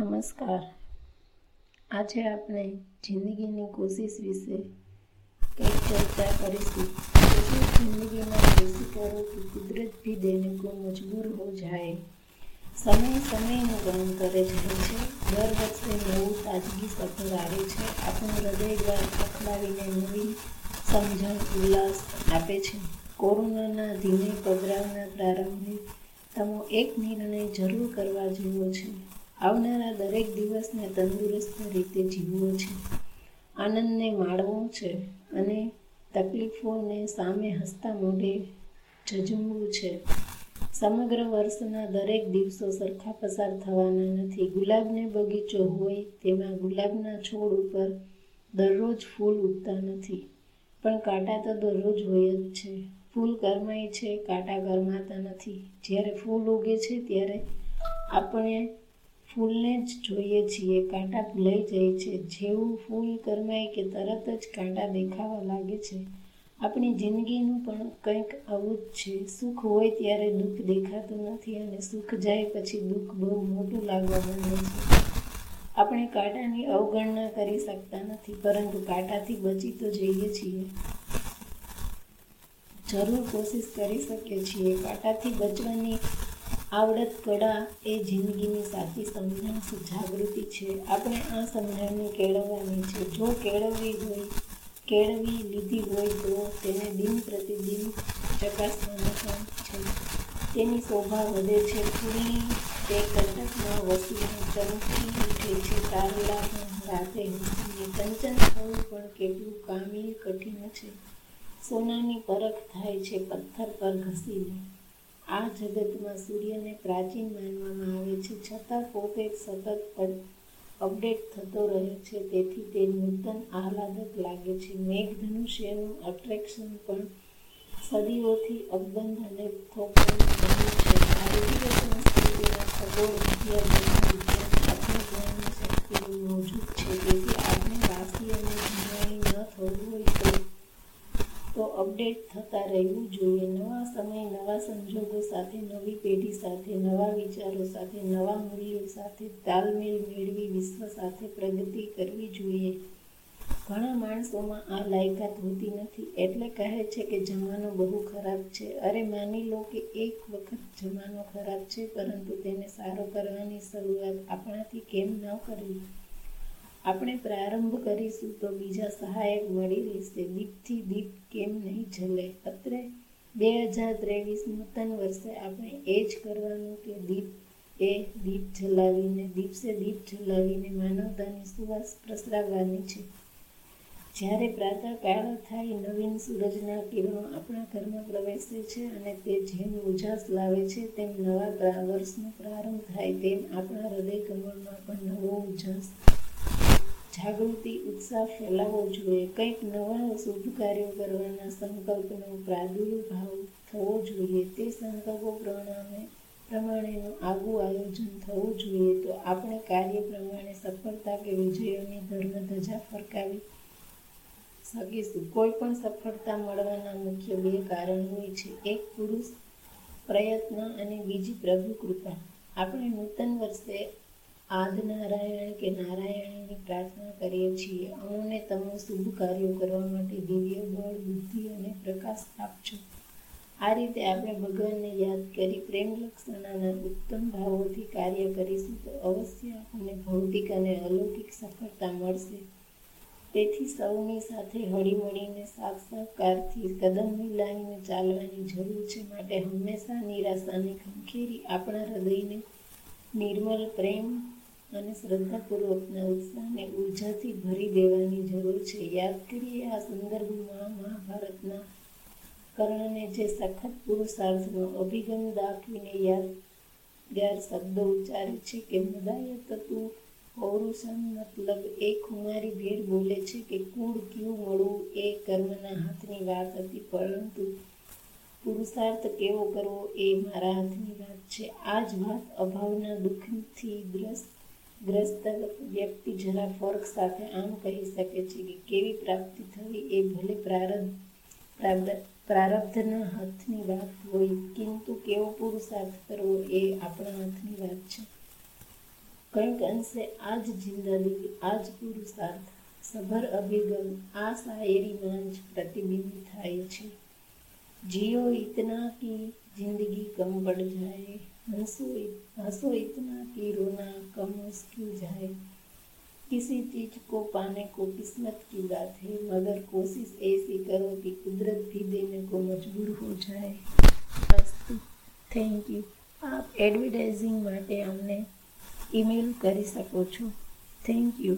નમસ્કાર. આજે આપણે જિંદગીની કોશિશ વિશે કંઈક ચર્ચા કરીશું. જિંદગીમાં કોશિશ કરો કે કુદરત બી દૈનિકો મજબૂર હો જાય. સમય સમયનું ગમન કરે જાય છે. દર વખતે નવું તાજગી સફળ આવે છે. આપણું હૃદયદ્વાર પખડાવીને નવી સમજણ, ઉલ્લાસ આપે છે. કોરોનાના ધીમે પગરાવના પ્રારંભે તમો એક નિર્ણય જરૂર કરવા જેવો છે. આવનારા દરેક દિવસને તંદુરસ્ત રીતે જીવવો છે. આનંદને માણવો છે અને તકલીફોને સામે હસતા મોઢે ઝઝુમવું છે. સમગ્ર વર્ષના દરેક દિવસો સરખા પસાર થવાના નથી. ગુલાબને બગીચો હોય તેમાં ગુલાબના છોડ ઉપર દરરોજ ફૂલ ઉગતા નથી. પણ કાંટા તો દરરોજ હોય જ છે. ફૂલ કરમાય છે, કાંટા કરમાતા નથી. જ્યારે ફૂલ ઉગે છે ત્યારે આપણે ફૂલને જ જોઈએ છીએ. કાંટા ભૂલાઈ જાય છે. જેવું ફૂલ કરમાય કે તરત જ કાંટા દેખાવા લાગે છે. આપણી જિંદગીનું પણ કંઈક આવું જ છે. સુખ હોય ત્યારે દુઃખ દેખાતું નથી અને સુખ જાય પછી દુઃખ બહુ મોટું લાગવા માંડે છે. આપણે કાંટાની અવગણના કરી શકતા નથી, પરંતુ કાંટાથી બચી તો જઈએ છીએ. જરૂર કોશિશ કરી શકીએ છીએ. કાંટાથી બચવાની આવડત કળા એ જિંદગીની સાચી સમજણ જાગૃતિ છે. આપણે આ સમજણને કેળવવાની છે. જો કેળવવી હોય, કેળવી લીધી હોય તો તેને દિન પ્રતિદિન ચકાસવાનું કામ છે. તેની શોભા વધે છે. પૂરી તે કંટકમાં વસીને ચમકી ઉઠે છે. તારલા પણ રાતે હસીને કંચન થવું પણ કેટલું કામિલ કઠિન છે. સોનાની પરખ થાય છે. પથ્થર પર ઘસીને. આ જગતમાં સૂર્યને પ્રાચીન માનવામાં આવે છે. છતાં પોતે સતત અપડેટ થતો રહે છે. તેથી તે નૂતન આહલાદક લાગે છે. મેઘધનુષ્યનું અટ્રેક્શન પણ સદીઓથી અકબંધ અને ખગોળ વિદ્યા વિજ્ઞાન મોજૂદ છે. તેથી આપણે વાસી અને જુનાણી ન થવું હોય તો તો અપડેટ થતા રહેવું જોઈએ. નવા સમય, નવા સંજોગો સાથે, નવી પેઢી સાથે, નવા વિચારો સાથે, નવા મૂલ્યો સાથે તાલમેલ મેળવી વિશ્વ સાથે પ્રગતિ કરવી જોઈએ. ઘણા માણસોમાં આ લાયકાત હોતી નથી. એટલે કહે છે કે જમાનો બહુ ખરાબ છે. અરે માની લો કે એક વખત જમાનો ખરાબ છે, પરંતુ તેને સારો કરવાની શરૂઆત આપણાથી કેમ ન કરવી? આપણે પ્રારંભ કરીશું તો બીજા સહાયક મળી રહેશે. દીપથી દીપ કેમ નહીં જલે? અત્રે બે હજાર ત્રેવીસ નૂતન વર્ષે આપણે એ જ કરવાનું કે દીપ એ દીપ જલાવીને, દીપસે દીપ જલાવીને માનવતાની સુવાસ પ્રસરાવવાની છે. જ્યારે પ્રાતઃકાળ થાય, નવીન સૂરજના કિરણો આપણા ઘરમાં પ્રવેશે છે અને તે જેમ ઉજાસ લાવે છે, તેમ નવા વર્ષનો પ્રારંભ થાય, તેમ આપણા હૃદય કમળમાં પણ નવો ઉજાસ જાગૃતિ, ઉત્સાહ ફેલાવવો જોઈએ. કંઈક નવા શુભ કાર્યો કરવાના સંકલ્પનો પ્રાદુર્ભાવ થવો જોઈએ. તે સંકલ્પો પ્રમાણે, પ્રમાણેનું આગવું આયોજન થવું જોઈએ. તો આપણે કાર્ય પ્રમાણે સફળતા કે વિજયોની ધર્મધજા ફરકાવી શકીશું. કોઈ પણ સફળતા મળવાના મુખ્ય બે કારણ હોય છે. એક પુરુષ પ્રયત્ન અને બીજી પ્રભુ કૃપા. આપણે નૂતન વર્ષે આદ નારાયણ કે નારાયણની પ્રાર્થના કરીએ છીએ. અમને તમે શુભ કાર્યો કરવા માટે દિવ્ય બળ, બુદ્ધિ અને પ્રકાશ આપજો. આ રીતે આપણે ભગવાનને યાદ કરી પ્રેમ લક્ષણાના ઉત્તમ ભાવોથી કાર્ય કરીશું તો અવશ્ય આપણને ભૌતિક અને અલૌકિક સફળતા મળશે. તેથી સૌની સાથે હળીમળીને સાથ સહકારથી કદમ મિલાવીને ચાલવાની જરૂર છે માટે હંમેશા નિરાશાને ખંખેરી આપણા હૃદયને નિર્મલ પ્રેમ અને શ્રદ્ધાપૂર્વકના ઉત્સાહને ઉર્જાથી ભરી દેવાની જરૂર છે. યાદ કરીએ આ સંદર્ભમાં મહાભારતના કર્ણને જે સખત પુરુષાર્થનો અભિગમ દાખવીને યાદગાર શબ્દો ઉચ્ચારે છે કે મુદાય તું પૌરુષમ મતલબ એ ખુમારી ભેડ બોલે છે કે, કુળ ક્યું મળવું એ કર્મના હાથની વાત હતી, પરંતુ પુરુષાર્થ કેવો કરવો એ મારા હાથની વાત છે. આ જ વાત અભાવના દુઃખથી ગ્રસ્ત ગ્રસ્ત વ્યક્તિ જરા ફર્ક સાથે આમ કહી શકે છે કે કેવી પ્રાપ્તિ થવી એ ભલે પ્રારબ્ધ પ્રારબ્ધના હાથની વાત હોય, કિંતુ કેવો પુરુષાર્થ કરવો એ આપણા હાથની વાત છે. કંઈક અંશે આ જ જિંદગી આ જ પુરુષાર્થ સભર અભિગમ, આ શાયરીમાં જ પ્રતિબિંબિત થાય છે. જીઓ ઇતના કી જિંદગી કમ પડ જાય हंसो हंसो इतना कि रोना कम मुश्किल जाए किसी चीज को पाने को किस्मत की बात है मगर कोशिश ऐसी करो कि कुदरत भी देने को मजबूर हो जाए અસ્તુ થેન્ક યુ આપ એડવર્ટાઇઝિંગ માટે અમને ઈમેલ કરી શકો છો થેન્ક યુ